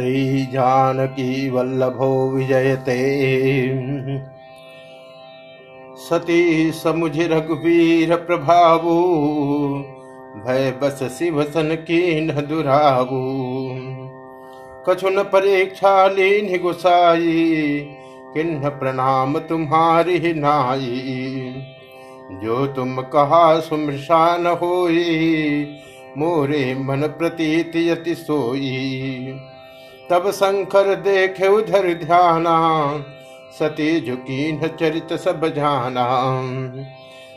श्री जानकी वल्लभो विजयते। सती समुझ रघुवीर प्रभावु भय बस शिव सन की न दुरावु कछुन परीक्षा लीन गुसाई, किन्ह प्रणाम तुम्हारी नाई। जो तुम कहा सुमृषान होई, मोरे मन प्रतीत यति सोई। तब शंकर देखे उधर ध्याना सती झुकी न चरित सब जाना।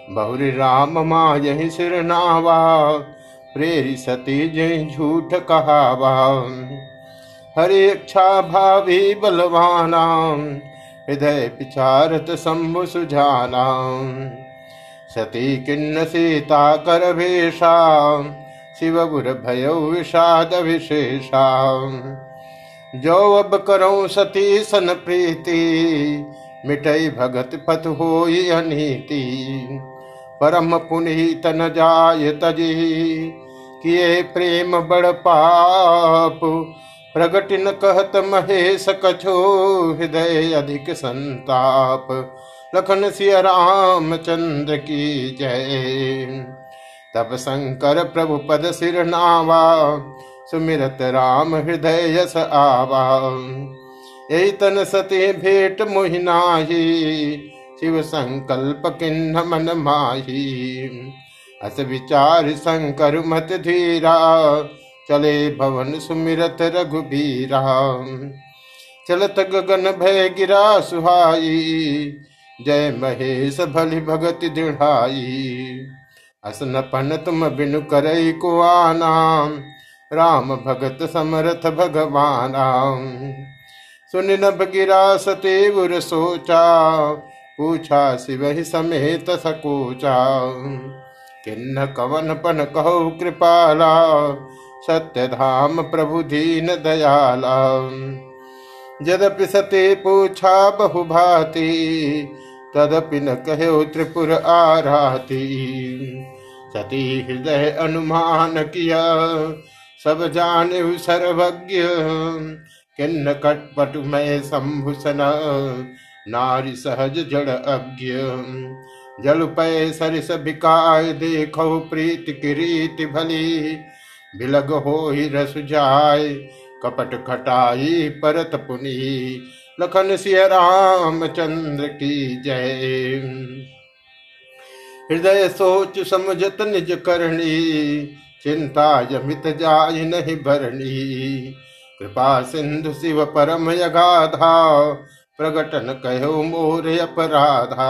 बहुरी राम माँ यही सिर नावा, प्रेरी सती जय झूठ कहावा। हरे इच्छा भावी बलवाना, हृदय पिछारत शंभु सुझाना। सती किन्न सीता कर भेषा शिव गुर भय विषाद विशेषा। जो अब करो सती सन प्रीति, मिटई भगत पथ हो अनीति। परम पुनीत न जाय तजी, किए प्रेम बड़ पाप। प्रगट न कहत महेश कछो, हृदय अधिक संताप। लखन सिया रामचंद्र की जय। तब शंकर प्रभु पद सिर नावा सुमिरत राम हृदय यस आवा। यही तन सती भेट मोहिनाही शिव संकल्प किन्न मन माही। अस विचार शंकर मत धीरा, चले भवन सुमिरत रघुबीरा। चलत गगन भय गिरा सुहाई, जय महेश भलि भगति दृढ़ाई। असनपन तुम बिनु करई को राम भगत समरथ भगवान सुन नभ गिरा सते गुर सोचा, पूछा शिव ही समेत सकोचा। किन्न कवन पन कहो कृपाला सत्य धाम प्रभु दीन दयाला। यद्यपि सते पूछा बहु भाति तदपि न कहो त्रिपुर आराती। सती हृदय अनुमान किया सब जाने सर्वज्ञ। किन्न कटपट में संभूषण। नारी सहज जड़ अज्ञ। जल पय सरिस बिकाय देखो प्रीत की रीति भली। बिलग हो ही रस जाय, कपट खटाई परत पुनी। लखन सिय राम चंद्र की जय। हृदय सोच समझत निज करणी। चिंता यमित जाय नहीं भरणी कृपा सिंधु शिव परम यगाधा, प्रगटन कहो मोर अपराधा।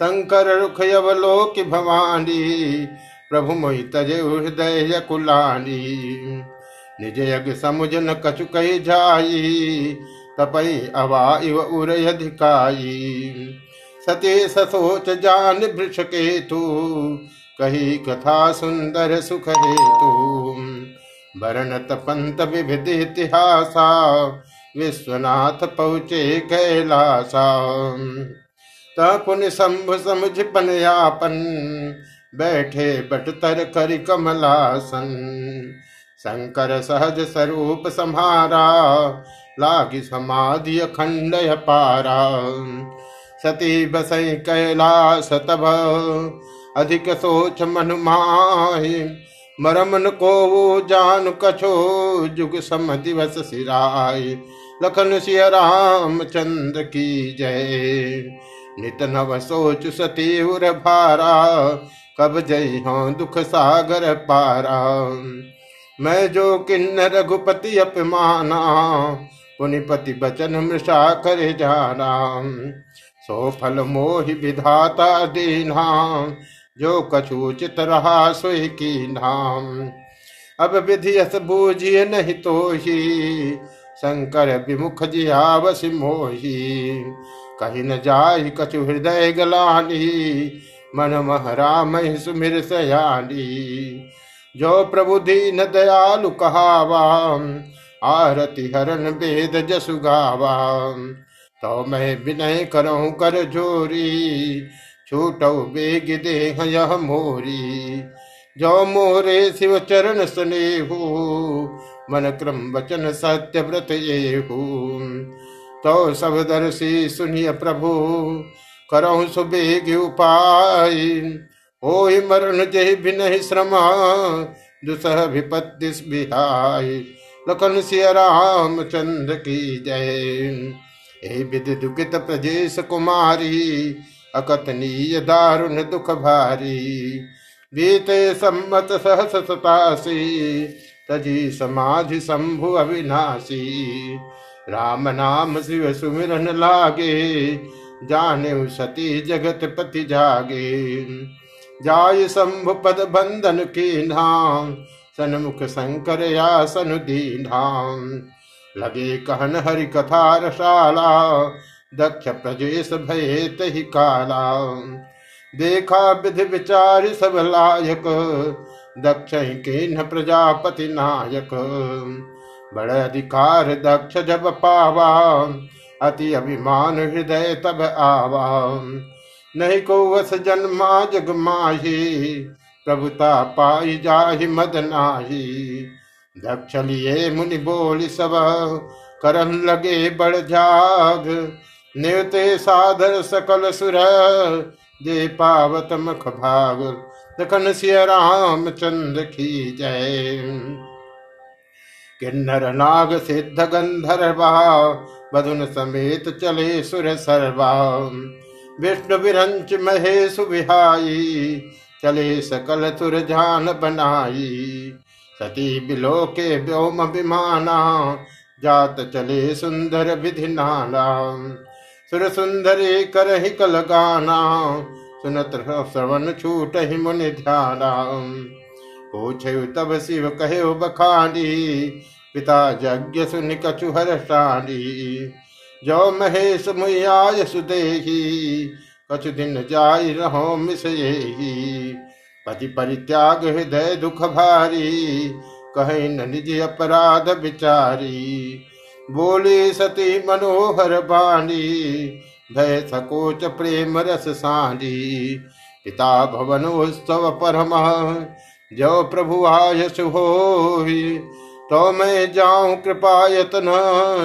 शंकर रुख अवलोक भवानी, प्रभु मोहि तजे हृदय कुलानी निज यज्ञ समुझ न कछु कही जाई तपई अवा इव उर अधिकाई। सते ससोच जान वृष केतु कही कथा सुंदर सुख हेतु। भरनत पंत विविध इतिहासा, विश्वनाथ पहुँचे कैलासा। तपुन शंभु समझ पनयापन बैठे बटतर कर कमलासन। शंकर सहज स्वरूप समारा लागी समाधि अखंड पारा सती बसई कैलास तब अधिक सोच मन माही मरमन को जान कछो, जुग सम दिवस सिराय लखन सिय राम चंद्र की जय। नित नव सोच सती उर भारा, कब जय हो दुख सागर पारा। मैं जो किन्न रघुपति अपमाना, पुनिपति बचन मृषा कर जाना। सो फल मोहि विधाता दीना जो कछूचित रहा सोई की नाम अब विधियस बूझिए नहीं तो ही शंकर विमुख जियावस मोही। कहीं न जाय कछु हृदय गलानी, मन महराम सुमिर सयानी। जो प्रभु दीन दयालु कहावा, आरति हरण वेद जसु गावा। तो मैं विनय करऊं कर जोरी छूटो बेग देह यह मोरी। जो मोरे शिव चरण सुने हो मन क्रम वचन सत्य व्रत ये तो सब दर्शी सुनिय प्रभु करो सुबेग उपाय। हो मरण जय भी नहीं श्रमा, दुसह विपत्ति बिहाय। लखन सिया राम चंद्र की जय। हे विद दुखित प्रजेश कुमारी अकथनीय दारुण दुख भारी। बीते सम्मत सहस सतासी, तजी समाधि शंभु अविनाशी। राम नाम शिव सुमिरन लागे, जाने सती जगत पति जागे। जाय शंभु पद बंधन की नाम सन्मुख शंकर या सनु दीनाम लगे कहन हरि कथा रसाला दक्ष प्रजेश भय तही काला। देखा विधि विचार सब लायक। दक्ष के न प्रजापति नायक। बड़ अधिकार दक्ष जब पावा। अति अभिमान हृदय तब आवा। नहीं को वस जन्मा जग माही। प्रभुता पाई जाहि मद नाही। दक्ष लिए मुनि बोली सब। करन लगे बड़ जाग। निवते साधर सकल सुर दे पावत मुख भाग। दखन सिय राम चंद्र की जय। किन्नर नाग सिद्ध गंधर्वा, बधुन समेत चले सुर सर्वा। विष्णु विरंच महेश विहाई, चले सकल तुर जान बनाई। सती बिलो के व्योम विमाना, जात चले सुंदर विधि नाना। सुर सुंदरी ही कल गाना सुनत श्रवण छूट ही मुनि ध्याना। पूछ तब शिव कहे बखानी, पिता यज्ञ सुन कछुहर शानी जो महेश मुयाय सुदेही, कछु दिन जाय रहो मिसयेही पति परित्याग हृदय दुख भारी कहे न निज अपराध विचारी बोली सती मनोहर बाणी भय सकोच प्रेम रस सानी पिता भवन उत्सव परम, जो प्रभु आयस हो तो मैं जाऊँ कृपा यतन,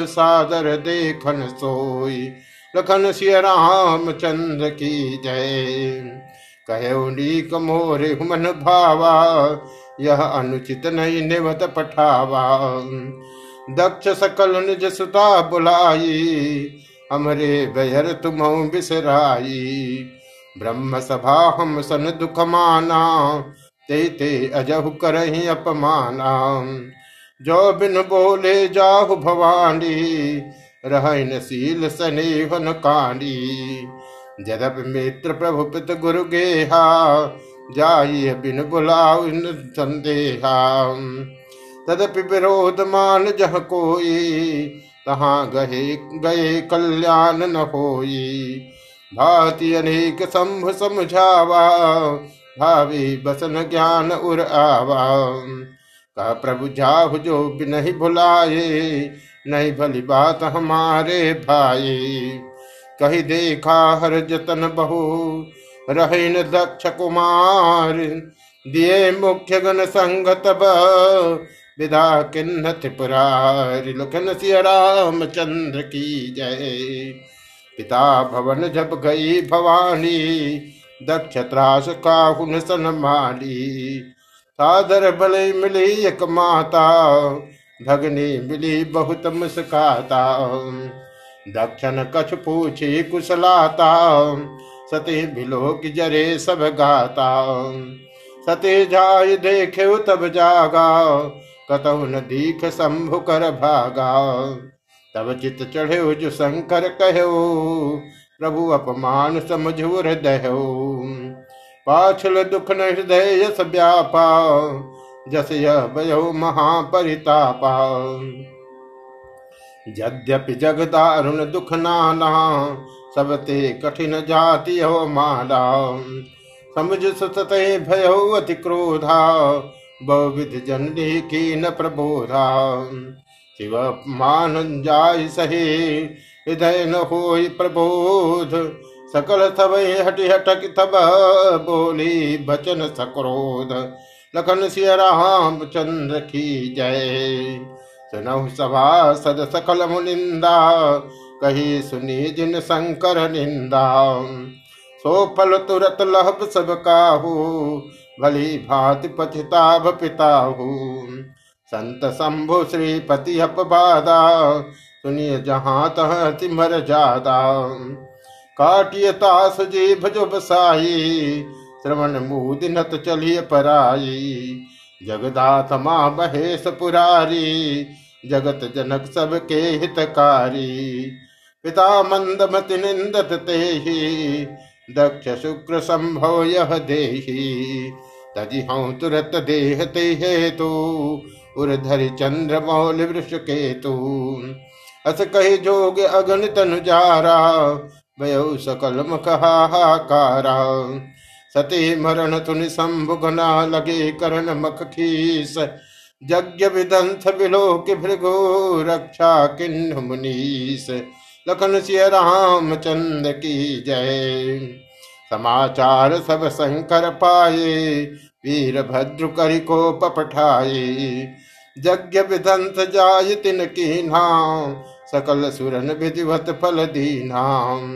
सादर देखन सोई। लखन सिय राम चंद्र की जय। कहो मोरे मन भावा, यह अनुचित नहीं निवत पठावा। दक्ष सकल निज सुता बुलाई हमरे बहर तुम बिसराई। ब्रह्म सभा हम सन दुख माना, ते ते अजहु करही अपमाना। जो बिन बोले जाहु भवानी, रहन शील सनेहन कांडी जदप मित्र प्रभु पित गुरु गेहा, जाइए बिन बुलाऊ संदेहा। तदपि विरोध मान जह कोई, तहाँ गहे, गए कल्याण न होई। भाति अनेक संभ समझावा, भावी बसन ज्ञान उर आवा। का प्रभु जाहु जो भी नहीं भुलाए, नहीं भली बात हमारे भाई। कही देखा हर जतन बहु रहे दक्ष कुमार। दिए मुख्य गण संगत विदा किन्न त्रिपुरारी लखन राम चंद्र की जय। पिता भवन जब गई भवानी, दक्ष त्रास काहुन सन माली। सादर भले मिली एक माता, भगनी मिली बहुत मुस्काता। दक्षन कछ पूछी कुशलाता, सती बिलोक जरे सब गाता। सती जाय देखे तब जागा कतहु न दीख शंभु कर भागा। तब चित चढ़े जो शंकर कहो प्रभु, अपमान समझो हृदय पाछल दुख न हृदय यस व्यापा जस यह महापरितापा। यद्यपि जगदारुण दुख नाना, सब ते कठिन जाति हो माला। समझ सुतते भयो अति क्रोधा बहुविध जननी की न प्रबोधा शिव मान जाय सहे, हृदय न हो प्रबोध। सकल तब हटि हटक तब बोली बचन सक्रोध। लखन सिय राम चंद्र की जय। सुनहु सभा सद सकल मुनिंदा, कही सुनी जिन शंकर निंदा। सो फल तुरत लहब सब काहू भली भाति पतिताभ पिताहू संत शंभु श्रीपति अपबादा सुनिय जहाँ तह तिमर जादा। काटिय तास जीभ जो बसाई, श्रवण मूद नत चलिए पराई। जगदाथ माँ महेश पुरारी, जगत जनक सबके हितकारी। पिता मंदमति निंदत ते दक्ष शुक्र संभव यह देही। तजी हूँ तुरत देह ते हेतु, उर्धरि चंद्र मौल वृष केतु। अस कहे जोग अगन तनु जारा भयो सकल मुख हाहाकारा। सती मरण तुनि संभुगना लगे करण मख खीस, यज्ञ विदंथ विलोक भृगो रक्षा किन्ह मुनीस। लखन सिय राम चंद की जय। समाचार सब शंकर पाए, वीर भद्र करि को पपठाए यज्ञ विदंत जाय तिन की नाम, सकल सुरन विधिवत फल दीनाम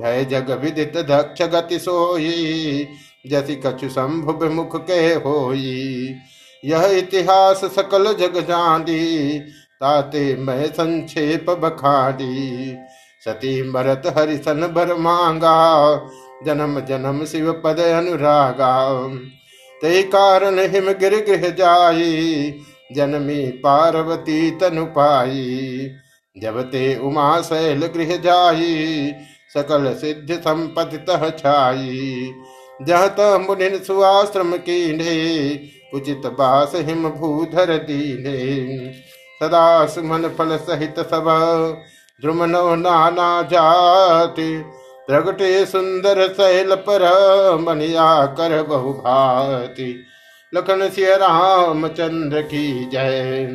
भय जग विदित दक्ष गति सोई जति कछु शंभु विमुख के होई। यह इतिहास सकल जग जानी, ताते मैं संक्षेप बखानी। सती मरत हरिशन भर मांगा जन्म जन्म शिव पद अनुरागा ते कारण हिम गिर गृह जाई, जनमी पार्वती तनु पाई। जब ते उमा शैल गृह जाई, सकल सिद्ध संपत्ति तह छाई। जहत मुनि सुआश्रम कीने, उचित बास हिम भूधर दीने। सदा सुमन फल सहित सब ध्रुमनो नाना जाति प्रगटे सुंदर सैल पर मनिया कर बहु भाति लखन सिय राम चंद्र की जय।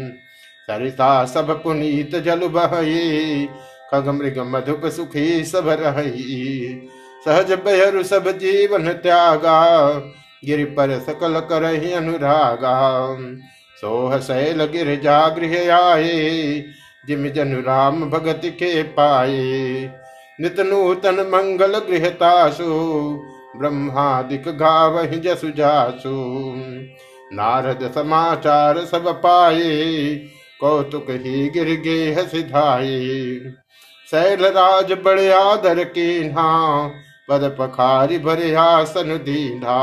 सरिता सब पुनीत जल बही खग मृग मधुप सुखी सब रही सहज बहरु सब जीवन त्यागा, गिर पर सकल कर अनुरागा। सोह शैल गिर जागृह आए जिम जन राम भगत के पाए नित नूतन मंगल गृहतासु, ब्रह्मादिक गाव जसु जासु। नारद समाचार सब पाए, कौतुक ही गिर गे सिधाए। शैल राज बड़े आदर की नाम पद पखारी भरे आसन दीना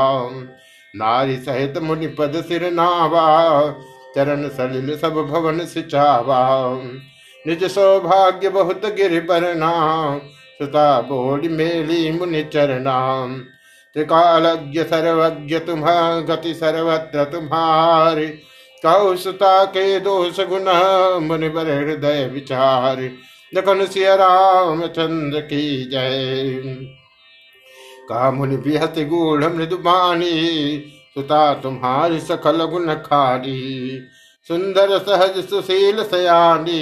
नारी सहित मुनि पद सिर नावा, चरण सलिल सब भवन सिचावा। निज सौभाग्य बहुत गिर बरना सुता बोल मेली मुनि चरणा त्रिकालज्ञ सर्वज्ञ तुम गति सर्वत्र तुम्हारे कौ सुता के दोष गुण मुनि बर हृदय विचार लखन सिया राम चंद्र की जय। का मुनि बिहत गूढ़ मृदुबानी सुता तुम्हारी सखल गुण खारी सुंदर सहज सुशील सयानी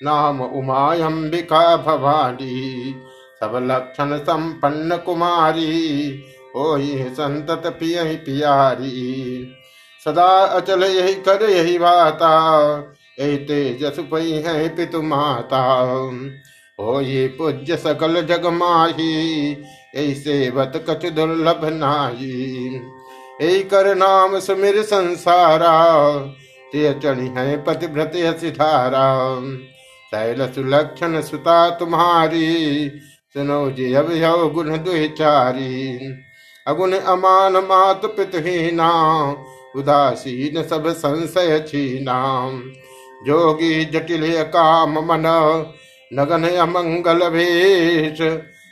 नाम उमायंबिका भवानी। सब लक्षण संपन्न कुमारी ओ संतत पिय पियारी। सदा अचल यही कर यही बाता यही तेजस पई है पितु माता। हो ये पूज्य सकल जग माही ऐसे बत कछ दुर्लभ नाही। ऐ कर नाम सुमिर संसारा ते चढ़ी है पतिव्रत सिधारा। शैल सुलक्षण सुता तुम्हारी, सुनो जी अब गुण दुचारी अगुण अमान मात पितहीना उदासीन सब संशय छीना। जोगी जटिल काम मन, नगन अमंगल भेष।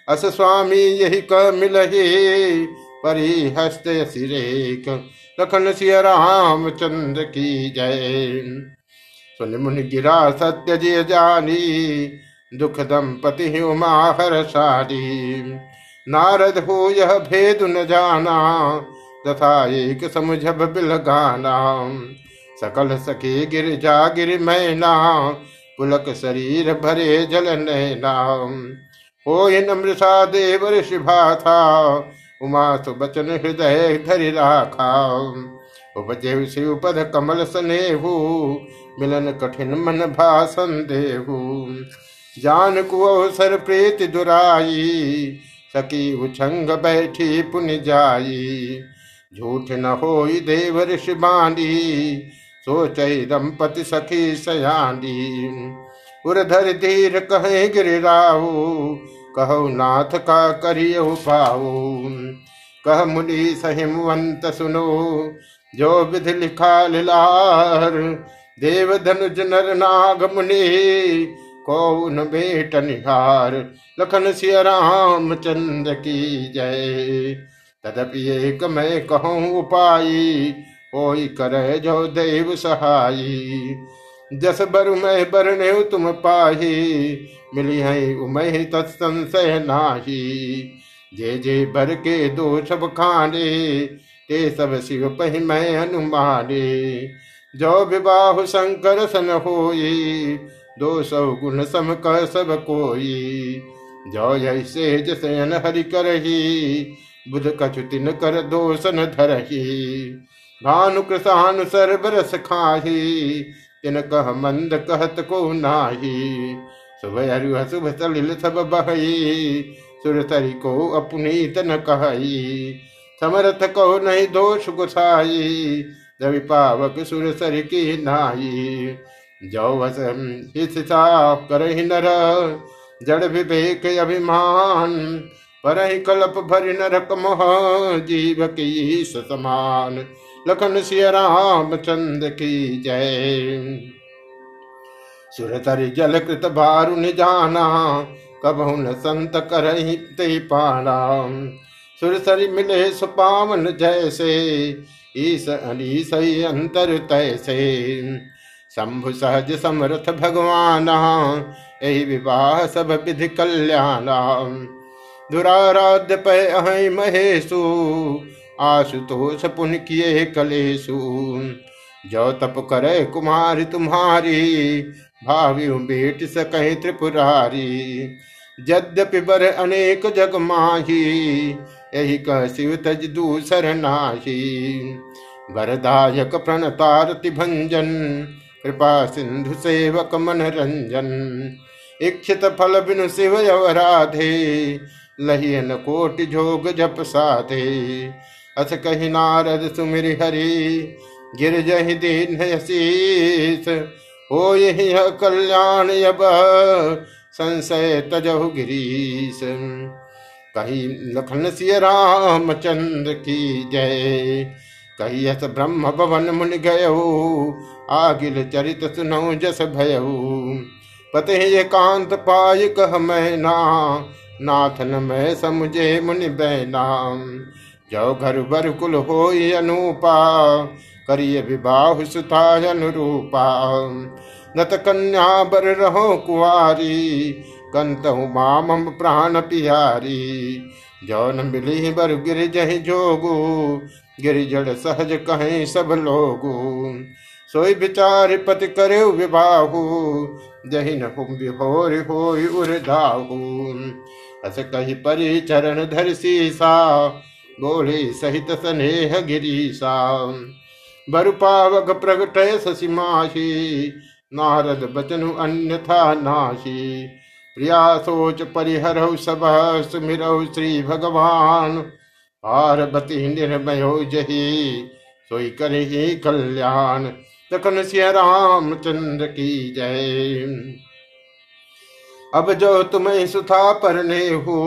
अस स्वामी यही क मिलही परी हस्त सिरेक लखन सिय राम चंद्र की जय। सुन मुनि गिरा सत्य जय जानी, दुख दंपति उमा हर सारी नारद हो यह भेद न जाना, तथा एक समुझब बिल गाना। सकल सके गिर जा गिर मैना, पुलक शरीर भरे जल नैना। हो नमृषा देव ऋषि भाथा उमा सुबचन हृदय धरि राखा। उपजे शिव पद कमल स्नेहु, मिलन कठिन मन भाषण देहु। जान को अवसर प्रीति दुराई सकी उछंग बैठी पुन जाई। झूठ न हो देव ऋषि बांधी सोच दंपति सखी सयानी उधर धीर कहे गिर गिरिराहु कहो नाथ का करियो पाओ कह मुनि सहिमवंत सुनो जो विधि लिखा लिलार देव धनुज नर नाग मुनि, कौन बेट निहार, लखन सिया राम चंद्र की जय। तदपि एक मैं कहूँ उपाई कोई करे जो देव सहाई जस बर मैं बरने तुम पाही, मिली है उमय तत्संशय नाही। जे जे भर के दो सब खाने ते सब शिव पही मैं अनुमाने जो विवाह शंकर सन होई, दो सौ गुण सम कह सब कोई। जो जैसे हरि करही, बुध कछुतिन कर दोषन धरही। भानु कृषानु सरबरस खाही, तिन कह मंद कहत को नाही। सुबह हरु शुभ सलिल सब बहई, सुर को अपनी तन कही। समर्थ कहो नहीं दोष गुसाई, रवि पावक सुर सर की नाई जो हिस्सा कर नर, जड़ विवेक अभिमान पर ही कल्प भरि नरक मोह, जीव की समान। लखन सिया राम चंद की जय। सुरतर जल कृत बारुन जाना कबहु न संत करही ते पाना। सुरसरी मिले सुपावन जैसे, ईस अलीस अंतर तैसे। शंभु सहज समर्थ भगवान यही विवाह सब विधि कल्याण। दुराराध्य पे अहि महेशु, आशुतोष पुन किए कलेशु। जो तप करे कुमारी तुम्हारी, भावी बेट सके त्रिपुरारी। यद्यपि बर अनेक जग माही यही कह शिव तज दूसर नाही वरदायक प्रणतारति भंजन कृपा सिंधु सेवक मन रंजन इच्छित फल बिनु शिव अवराधे, लहियन कोटि जोग जप साधे। अस कही नारद सुमिर हरि गिर जहि दीन शीस हो यही कल्याण अब संशय तजहु गिरीश। कही लखन सिय रामचंद्र की जय। कही यस ब्रह्म भवन मुन गयो, आगिल चरित सुनऊ जस भयऊ पते एकांत पाय कह मैना नाथन मैं समुझे मुनि बैना। जो घर बर कुल हो अनुपा, करिय विवाह सुता अनुरूपा। नत कन्या बर रहो कुआरी कंतहु माम प्राण पिहारी जौन मिली बर गिर जहि जोगु गिर जड़ सहज कहें सब लोगु। सोई विचार पति करे जहि न हुम विभोर हो उर्दाहु अस कही परि चरण धर सीसा, बोले सहित स्नेह गिरीसा। बरुपावक प्रगटय शशिमाशी नारद बचनु अन्यथा नाशी प्रिया सोच परिहर सब सुमिर श्री भगवान पार्वती निर्मयो जही, सोई करे कल्याण। तखन सिया रामचंद्र की जय। अब जो तुम्हें सुथा परने हो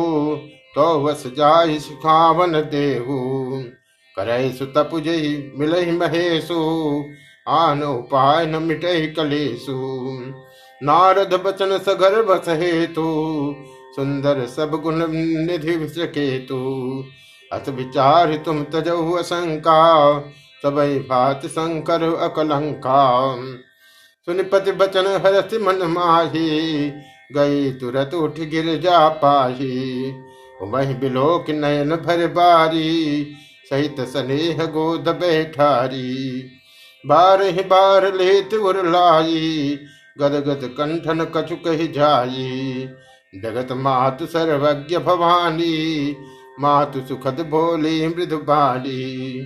तो वस जाय सुखावन देहू। करे सुतपुज मिल महेशु, आन उपाय न मिटे कलेशु। नारद बचन सगर बस हेतु, सुंदर सब गुण निधि केतु अत विचार तुम तजहु असंका, सबई भात शंकर अकलंका। सुनिपति बचन हरस मन माही, गई तुरत उठ गिर जा पाही। वही बिलोक नयन भर बारी, सहित स्नेह गोद बैठारी। बार ही बार लेत उरलाई गदगद कंठन कछु कही जाई। जगत मातु सर्वज्ञ भवानी, मातु सुखद भोली मृदु बाली।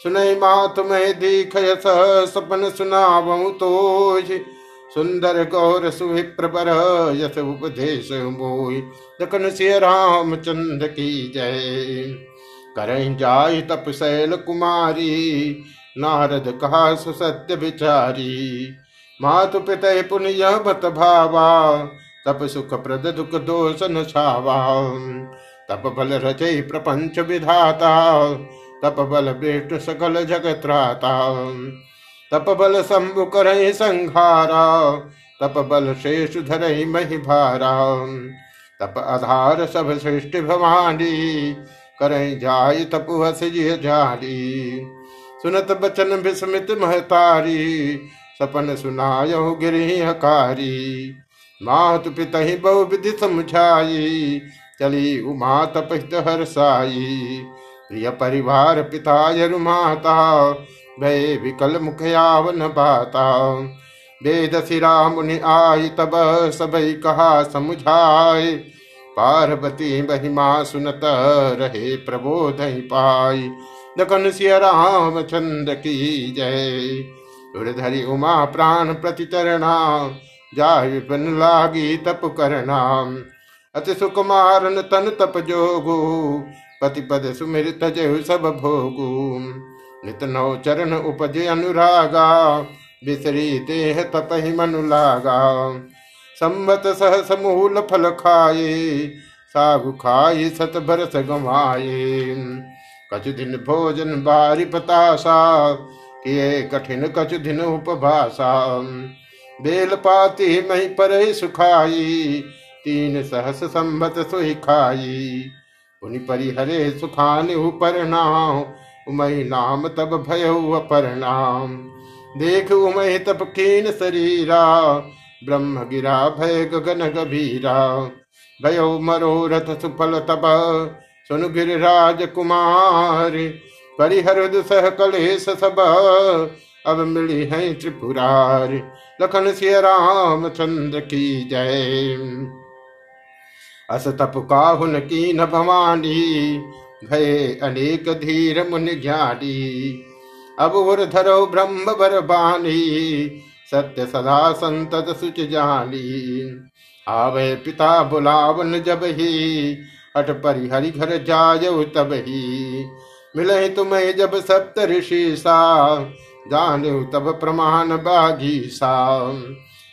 सुनई माँ तुम्हें दीख सपन सुनावऊ तो सुंदर गौर पर यथ उपदेश मोहि दखन सिय रामचंद्र की जय। करें जाय तप शैल कुमारी, नारद कहा सुसत्य विचारी। मातु पित पुण्य मत भावा तप सुख प्रद दुख दोष छावा तप बल रचय प्रपंच विधाता तप बल विष्णु सकल जगत राता तप बल शंभु कर संहारा तप बल शेष धर मही भारा तप आधार सब सृष्टि भवानी करें जाय तपु हस जाली सुनत बचन विस्मित महतारी सपन सुनायो गिरहकारी मातु पिता ही बहु विधि समझाई चली उमा तपित हर्षाई प्रिय परिवार पिता यरु माता भय विकल मुख यावन बाता। वेद सिरा मुनि आई तब सबई कहा समुझाए। पार्वती महिमा सुनत रहे प्रबोध पाई। दखन सिय राम चंद्र की जय। धरि उमा प्राण प्रतिचरणा जाय विपन लागी तप करना। अति सुकुमारन तन तप जोगु, पति पद सुमिर तजहु सब भोगु। नित नौ चरण उपजे अनुरागा, बिसरी देह तप ही मनु लागा। संवत सह समूल फल खाए सागु खाए सत भरस गवाए कछु दिन भोजन बारी पतासा किए कठिन कछु दिन उपभाषा। बेल पाती मही पर सुखाई, तीन सहस संबत सुही खाई। परिहरे सुखान परिणाम उमय नाम तब भय अपरनाम देख उमय तब कीन शरीरा, ब्रह्म गिरा भय गगन गभीरा। भयो मरोरथ सुफल तब सुन गिरिराज कुमार परिहर दुसह कलेश सब अब मिली है त्रिपुरार, लखन सिय राम चंद्र की जय। अस तप काहुन की न भवानी, भय अनेक धीर मुन ज्ञानी। अब उर धरो ब्रह्म बर बानी, सत्य सदा संतत सुच जानी। आवे पिता बुलावन जब ही हट परिहरि घर जाय तब ही। मिले तुम्हें जब सप्त ऋषि सा, जानु तब प्रमाण बाघी सा।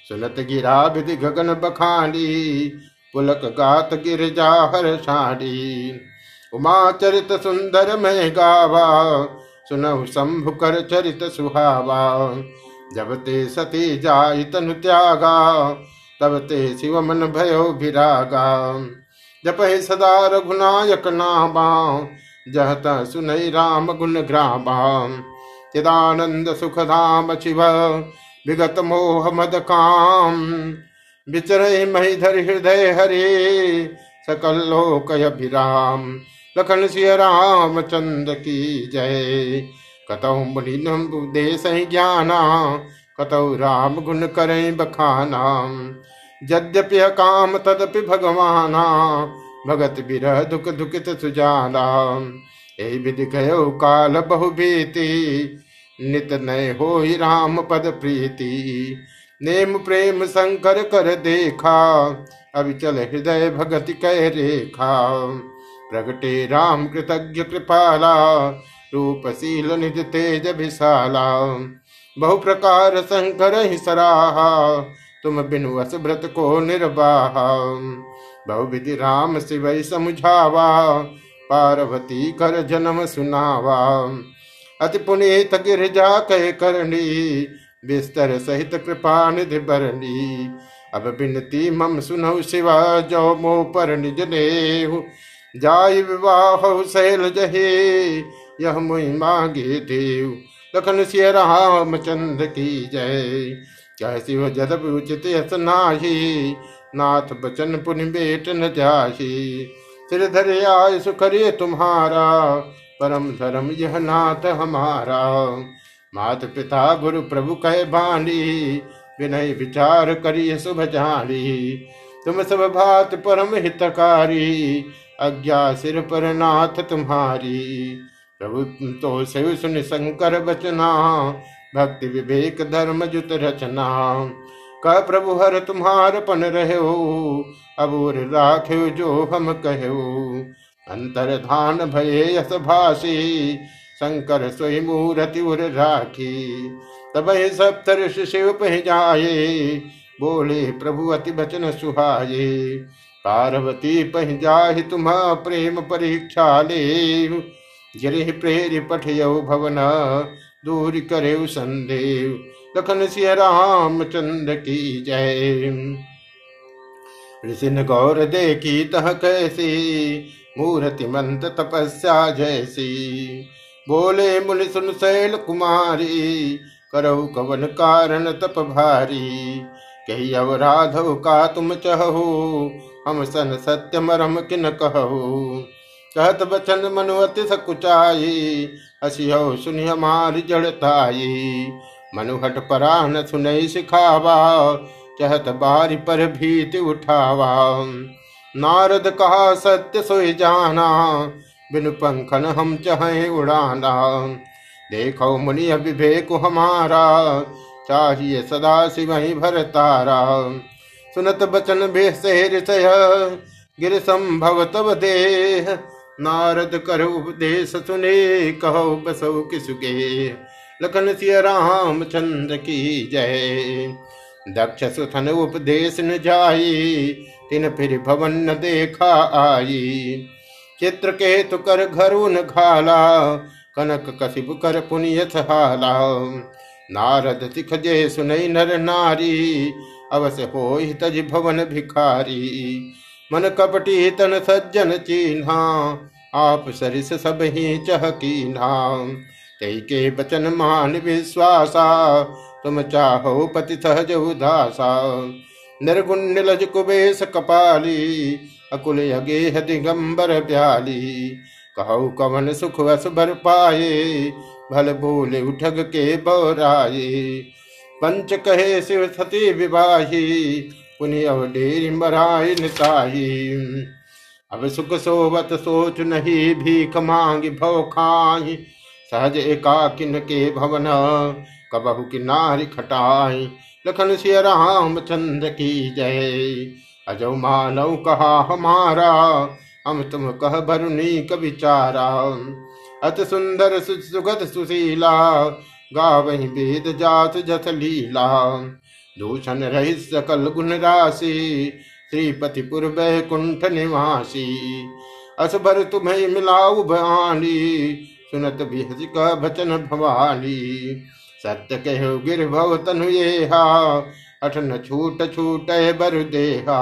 सुनत गिरा विधि गगन बखानी, पुलक गात गिरजा हर साड़ी उमा चरित सुंदर में गावा, सुनहु शंभु कर चरित सुहावा। जब ते सती जाय तनु त्यागा, तब ते शिव मन भयो विरागा। जप सदा रघुनायक नामा जहत सुनई राम गुण ग्राम। चिदानंद सुख धाम शिव, विगत मोह मद काम। विचरे महीधर हृदय हरे, सकल लोक अभिराम। लखन सिय राम चंद्र की जय। कतौ मुनि देश ज्ञाना, कतौ राम गुण करें बखाना। यद्यपि काम तदपि भगवाना। भगत बिरह दुख दुखित सुजाना ए विधि गयो काल बहु बीती नित नय हो ही राम पद प्रीति। नेम प्रेम शंकर कर देखा। अविचल हृदय भगत कह रेखा। प्रगटे राम कृतज्ञ कृपाला। रूपशील निज तेज विशाला। बहु प्रकार शंकर ही सराहा। तुम बिनु व्रत को निर्वाहा। बहु विधि राम शिव समुझावा, पार्वती कर जन्म सुनावा। अति पुनीत गिरजा कह करनी बिस्तर सहित कृपा निधि बरनी अब बिनती मम सुनहु शिवा, जो मो पर निज ने जाय विवाह सैल जहे यह मुई मांगे देव लखन सिय चंद्र की जय। कह शिव जदब उचित यस नाही नाथ बचन पुण्य बेट न जाही। सिर धरे आय सुखरे तुम्हारा, परम धर्म यह नाथ हमारा। मात पिता गुरु प्रभु कह बानी विनय विचार करिय शुभ जानी। तुम सब भात परम हितकारी, अज्ञा सिर पर नाथ तुम्हारी। प्रभु तो शिव सुन शंकर बचना, भक्ति विवेक धर्म जुत रचना। कह प्रभु हर तुम्हार पन रहो अबूर राखे जो हम कहो अंतर धान भये यस भाषी, शंकर सोई मूर्ति उर राखी। तब सप्तर्ष शिव पह जाए बोले प्रभु अति बचन सुहाये। पार्वती पह जाहि तुम प्रेम परीक्षा ले गिरे प्रेरि पठयौ भवन, दूर करे संदेव। लखन सिंह रामचंद्र की जय। ऋषिन गौर देखी तह कैसी, मूर्ति मंत तपस्या जैसी। बोले मुनि सुन शैल कुमारी, करो कवन कारण तप भारी। कही अवराधव का तुम चहो, हम सन सत्य मरम किन कहो। कहत बचन मनुअति सकुचाई हसियो सुनि हमारी जड़ताई। मनुहट परान सुनई सिखावा, चहत बारी पर भीति उठावा। नारद कहा, सत्य सोई जाना, बिन पंखन हम चाहे उड़ाना। देखो मुनि अभिभेक हमारा, चाहिए सदा शिवही भर तारा। सुनत बचन बेसहर गिर संभव तब देह। नारद करो उपदेश सुने, कहो बसो किसुके लखन सिय राम चंद्र की जय। दक्ष सुथन उपदेश न जाई, तिन फिर भवन न देखा आई। चित्र के तु कर घरु न घाला, कनक कसिब कर पुनिय हाला नारद सिख जे सुनई नर नारी, अवस हो तज भवन भिखारी। मन कपटी तन सज्जन चिन्हा, आप सरिस सब ही चहकीन्हा। कई के बचन मान विश्वासा तुम चाहो पति सहज उदासा निर्गुण निलज कुबेश कपाली अकुल अगेह दिगंबर प्याली कहो कवन सुख वस भर पाए भल भूल उठग के बोराए पंच कहे शिव सती विवाही पुनि अवडेरी मराय निताही अब सुख सोवत सोच नहीं, भीख मांग भव खाई सहज एकाकिन के भवन, कबहु की नारी खटाई। लखन सिय राम चंद्र की जय। अजो मानव कहा हमारा, हम तुम कह भरुनी कविचारा अत सुंदर सुगत सुशीला, गावही वेद जात जथ लीला। दूषण रहित सकल गुण राशि, श्रीपति पूर्व कुंठ निवासी। असबर तुम्हें मिलाऊ भवानी सुनत भी का भचन भवानी। सत्य कहो गिर भव तनु ये अठ न छूट छूट बर देहा।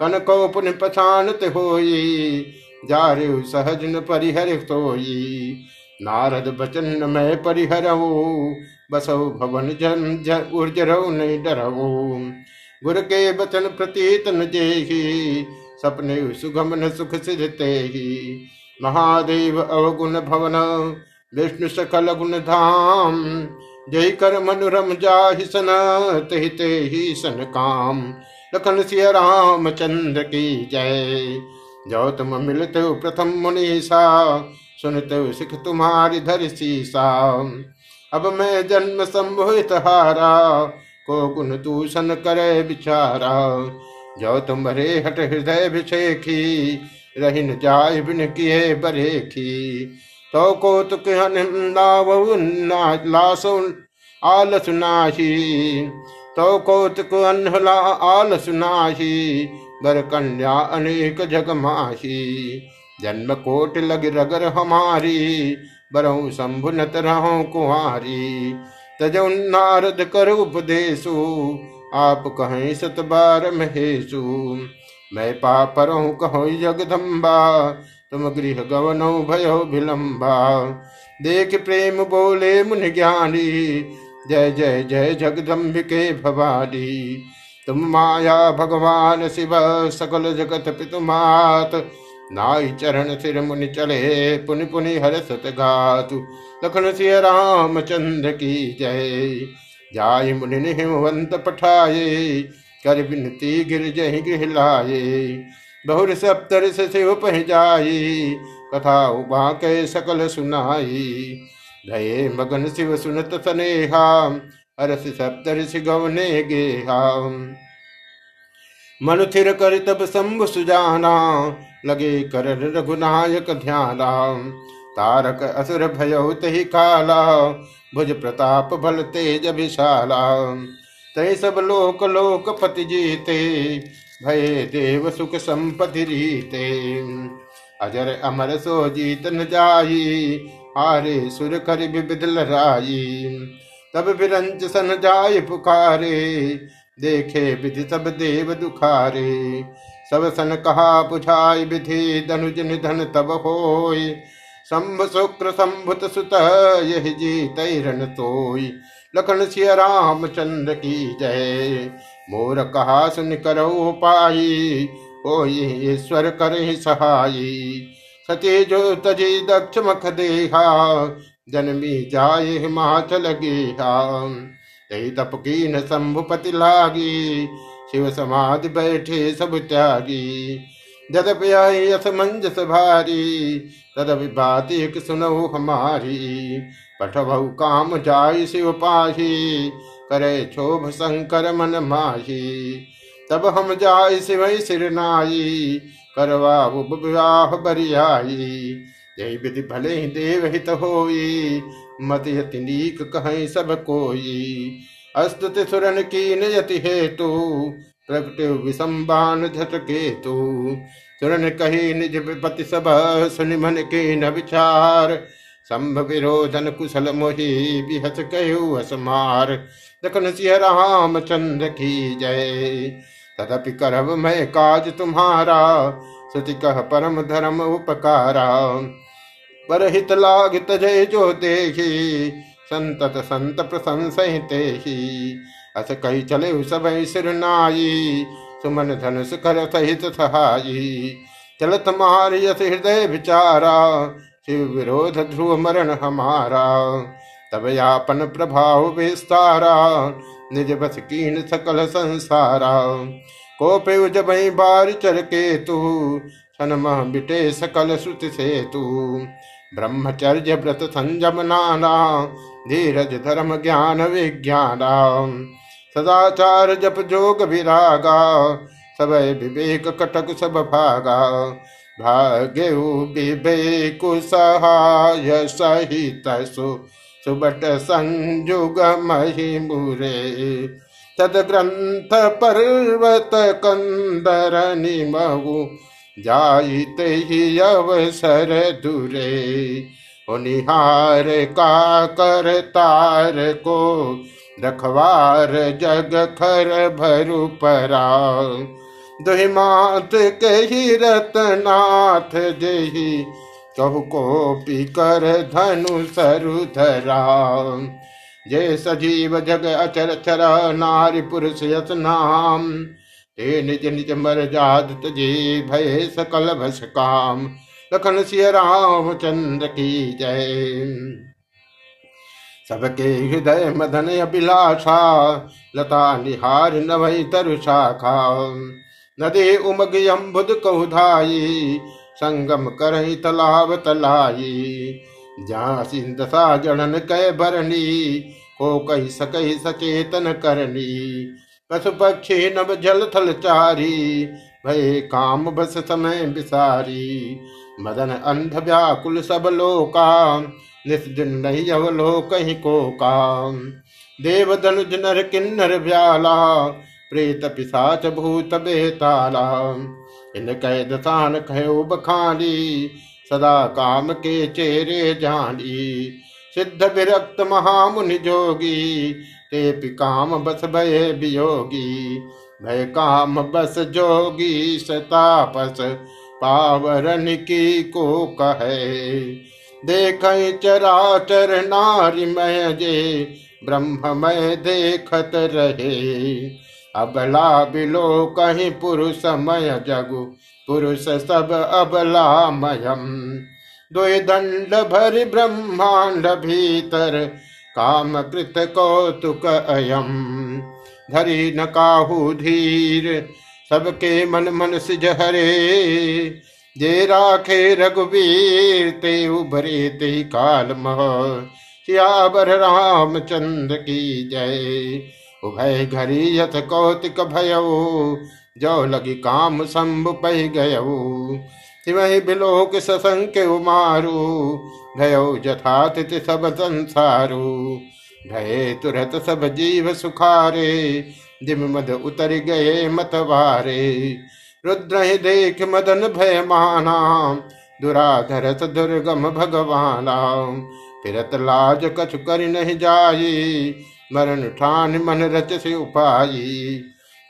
कनको पुन पछानत होई, जारे सहज न परिहर सोई नारद बचन मैं परिहरऊ बसो भवन जन उर्जरऊ नहीं डरऊ गुर के बचन प्रतीत न जेही, सपने सुगम न सुख सिरते ही महादेव अवगुण भवन, विष्णु सकल गुण धाम जय कर मनोरम जाहि सन ते ही सन काम। लखन सिय राम चंद्र की जय। जो तुम मिलते प्रथम मुनीसा, सुनते सिख तुम्हारी धर सीसा। अब मैं जन्म संभोहित हारा, को गुण दूषण करे बिचारा। जो तुम रे हट हृदय भिषेखी रहिन जाय बिन किए बरेखी। तो कौतुक आलस नाशी तो कौतुक अनहला आलस नाशी बर कन्या अनेक जग माही। जन्म कोट लग रगर हमारी, बरहु शंभु नत रहो कुहारी। तजौ नारद कर उपदेशु, आप कहें सत बार महेशु। मैं पापरहु कहो जगदम्बा तुम गृह गवनो भयो विलम्बा देख प्रेम बोले मुनि ज्ञानी, जय जय जय जगदम्बिके भवानी। तुम माया भगवान शिव, सकल जगत पितुमात नाई चरण सिर मुनि चले, पुनि पुनि हर सत गातु लखन सिय राम चंद्र की जय। जाय मुनि हिमवंत पठाए कर बिनती गिर जहि गृह लाए बहुर सप्तर से शिव पह जाई कथा उबा के सकल सुनाई भये मगन शिव सुनत सनेहा। अरस सप्तऋषि गवने गेहा। मन थिर कर तब शंभु सुजाना। लगे कर रघुनायक ध्याना। तारक असुर भय तही काला। भुज प्रताप बल तेज विशाला। तय सब लोक लोक पति जीते भय देव सुख संपति रीते। अजर अमर सो जीत न जाई, हारे सुर कर विविध लराई तब विरंज सन जाय पुकारे, देखे विधि सब देव दुखारे। सब सन कहा पुछाय विधि, धनुज निधन तब होय शंभ शुक्र संभुत सुत, यही जीत तोय लखन सिय रामचंद्र की जय। मोर कहा सुन करो पाई ओ ईश्वर कर सहाई सती जो तजी दक्ष मख देहा, जन्मी जाय हिमाचल गेहा। तही तप की न शंभुपति लागी, शिव समाधि बैठे सब त्यागी। जदपि आई असमंजस भारी तदपि बात एक सुनो हमारी। पठभु काम जाय शिव पाही, करे क्षोभ शंकर मन माही। तब हम जाय शिव सिर नाई, करवा विवाह बरियाई। जय विधि भले ही देव हित होई, मत यति नीक कहें सब कोई। अस्तुत सुरन की यति हेतु प्रकट विसंबान धत केतु। सुरन कही निज विपति सब, सुनि मन के न विचार। संभ विरोधन कुशल मोहि बिहस कहु असमार। दखन सिंह राम चंद्र की जय। तदपि करब मैं काज तुम्हारा, श्रुति कह परम धर्म उपकारा। पर हित लाग तजय जो देखी संतत संत प्रशंसते ही। अस कही चले सब सिर नाई, सुमन धनुष कर सहित सहाई। चलत मार यस हृदय विचारा शिव विरोध ध्रुव मरण हमारा तब यापन प्रभाव विस्तारा। निज बस कीन सकल संसारा। को पे जब बार चर के तू सनमह बिटे सकल श्रुति से तू ब्रह्मचर्य व्रत संयम नाना। धीरज धर्म ज्ञान विज्ञान। सदाचार जप जोग विरागा। सब विवेक कटक सब भागा। भाग्य विवेक सहाय सहित सु सुबट संयुग मही मुरे। तद ग्रंथ पर्वत कंदर निमहु जाइत ही अवसर दुरे। निहार का कर तार को, रखवार जग खर भरु परा। दुहिमात कही रतनाथ जही कहु को पिकर धनु सरु धरा जय सजीव जग अचर चर नारी पुरुष यत नाम। ते निज निज मर जात तजे भय सकल भस काम। लखन सिय राम चंद्र की जय। सबके हृदय मदन अभिलाषा, लता निहार नवई तरु शाखा नदी उमग अम्बुद कहुधाई, संगम करही तलाव तलाई। जहाँ सिंधसा जड़न कै बरनी को कही सकही सचेतन करनी पशु पक्षी नव जल थल चारी भय काम बस समय बिसारी। मदन अंध व्याकुल सब लोका निस्दिन नहीं अवलोक कहीं को काम देव धनुज नर किन्नर व्याला प्रेत पिशाच भूत बेताला। इन कह दसान कहो बखानी सदा काम के चेरे जानी। सिद्ध विरक्त महामुनि जोगी, ते काम बस भय वियोगी भय काम बस जोगी सतापस, पावरन की को कहे। देख चराचर नारी मय जे ब्रह्म ब्रह्ममय देखत रहे। अबला बिलो कहीं पुरुष मय जगु। पुरुष सब अबला मयम। दो दंड भर ब्रह्मांड भीतर, काम कृत कौतुक अयम। धरी न काहू धीर, सबके मन मन सिज हरे जे राखे रघुवीर, ते उभरे ते काल मह। सियावर चंद की जय। उभय घरी यथ कौतिक भयो। जो लगी काम शंभु पह गयो। तिमहि बिलोक ससंक उमारू भयो जथातिथि सब संसारू। भय तुरत सब जीव सुखारे। दिम मद उतर गए मतवारे रुद्र ही देख मदन भय माना। दुराधरस दुर्गम भगवाना। फिरत लाज कछु कर नहीं जाई मरण ठान मन रच से उपाई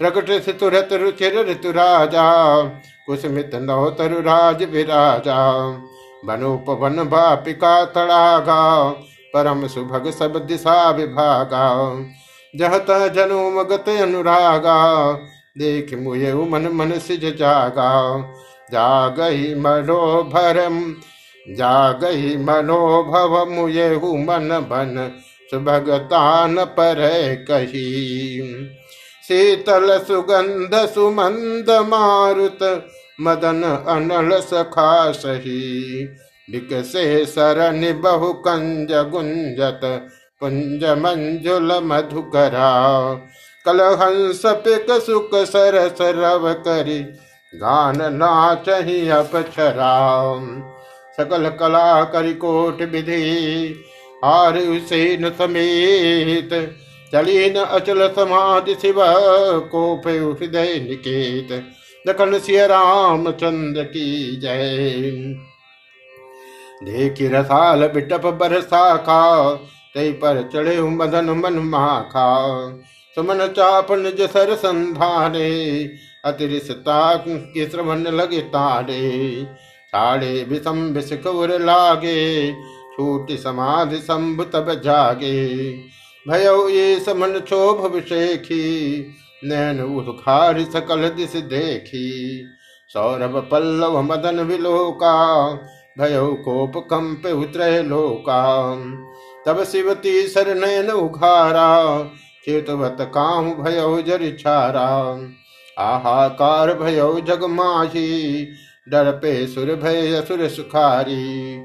प्रकट से तुरत रुचिर ऋतु राजा, कुसमित नौ तरु राज विराजा। बनोपवन बापिका तड़ागा, परम सुभग सब दिशा विभागा। जहत जनुम गत अनुरागा, देख मुये मन मन सिज जागा जागई मनोभरम, जागई मनोभव मुये मन बन। सुभगतान पर कही। शीतल सुगंध सुमंद मारुत, मदन अनल सखा सही। विकसे सरनि बहु कंज गुंजत कुंज मंजुल मधुकरा। कलहंस पिक सुख सरस रव करी, गान नाचही अपछरा। सकल कला करी कोट विधि हार उसेन समेत चलीन अचल समाधि शिव कोप हृदय निकेत। दखन सिय चंद्र की जय। देखी रसाल बिटप बरसा खा तई पर चढ़े मदन मन माखा। सुमन चाप निज सर संधाने अतिरिसता के श्रवण लगे तारे साड़े विषम विषकुर लागे छूट समाधि शंभु तब जागे। भयो ये समन क्षोभ विषेखी नैन उदखार सकल दिश देखी। सौरभ पल्लव मदन विलोका, भयो कोप कंप उतर लोका। तब शिवती सर नैन उघारा, चेतवत काम भयो जर छारा। आहाकार भयो जग माही डर पे सुर भय असुर सुखारी।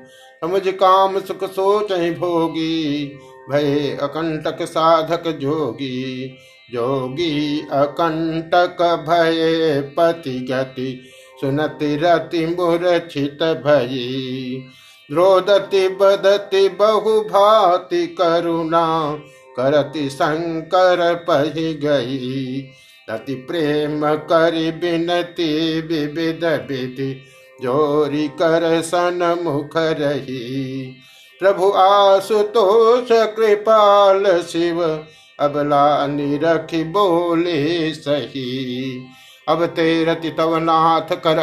समझ काम सुख सोच भोगी, भय अकंटक साधक जोगी। जोगी अकंटक भय पति गति, सुनति रति मूर्छित भई रोदति बदति बहु भाति करुणा, करति शंकर पही गई। तति प्रेम करि बिनति विविध विधि जोरी कर सन मुख रही। प्रभु आशुतोष कृपाल शिव अबला निरखी बोले सही। अब तेरति तव नाथ कर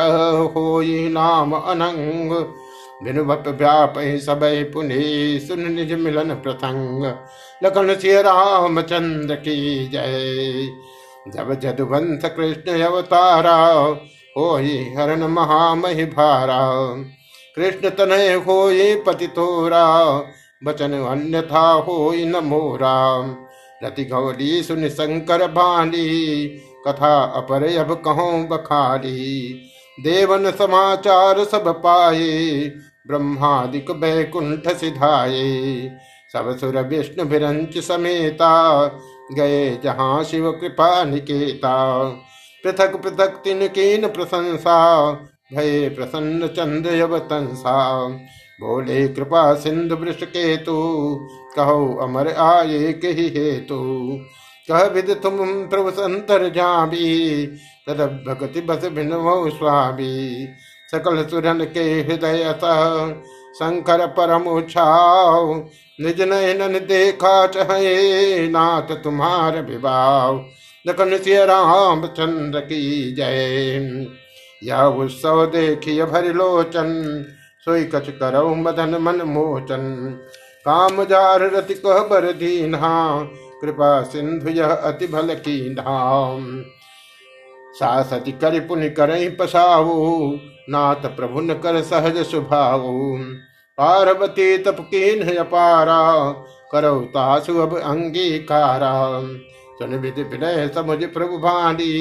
हो नाम अनंग। बिनु भप व्याप सब पुनि, सुन निज मिलन प्रसंग। लखन सिय रामचंद्र की जय। जब जदुवंश कृष्ण अवतारा हो हरण महामहि भारा। कृष्ण तनय हो ये पति तोरा। बचन अन्यथा हो न मोरा। रति गौरी सुन शंकर भाली। कथा अपर अब कहो बखाली। देवन समाचार सब पाए ब्रह्मादिक बैकुंठ सिधाये। सब सुर विष्णु भिरंच समेता। गए जहाँ शिव कृपा निकेता। पृथक पृथक तिन कीन प्रशंसा, भय प्रसन्न चंद्र यवतंसा। बोले, कृपा सिंधु वृष केतु, कहो अमर आए कही हेतु। कह विद तुम प्रभु संतर जाबी तद भगति बस भिन्न स्वामी। सकल सुरन के हृदय शंकर परम उछाव निज नयन देखा चाहे, नाथ तुम्हार विवाह लखन सिय राम चंद्र की जय। या उत्सव देखिय भर लोचन सोई कछ करौ मदन मन मोचन। काम जार रति कह बर दीन्हा, कृपा सिंधु यह अति भल की धाम। सासति कर पुण्य कर पसाऊ नाथ प्रभु न कर सहज सुभाऊ पार्वती तप कीन अपारा करो तासु अब अंगीकारा। सुन विधि विनय समझ प्रभु भानी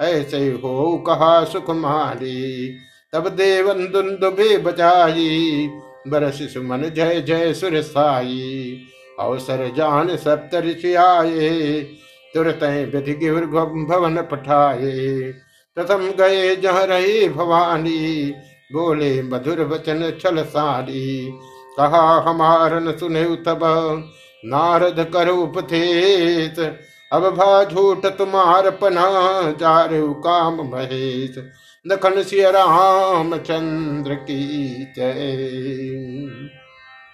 ऐसे हो कहा सुख मानी तब देवन दुंदुबे बचाई बरस सुमन जय जय सुर साई। अवसर जान सप्त ऋषि आए, तुरत विधि गिर भवन पठाए। प्रथम गए जह रही भवानी, बोले मधुर वचन छल सारी कहा हमारन सुने तब, नारद करो उपथेत अब भा झूठ तुम्हार पना जारु काम महेश। दखन सिया राम चंद्र की जय।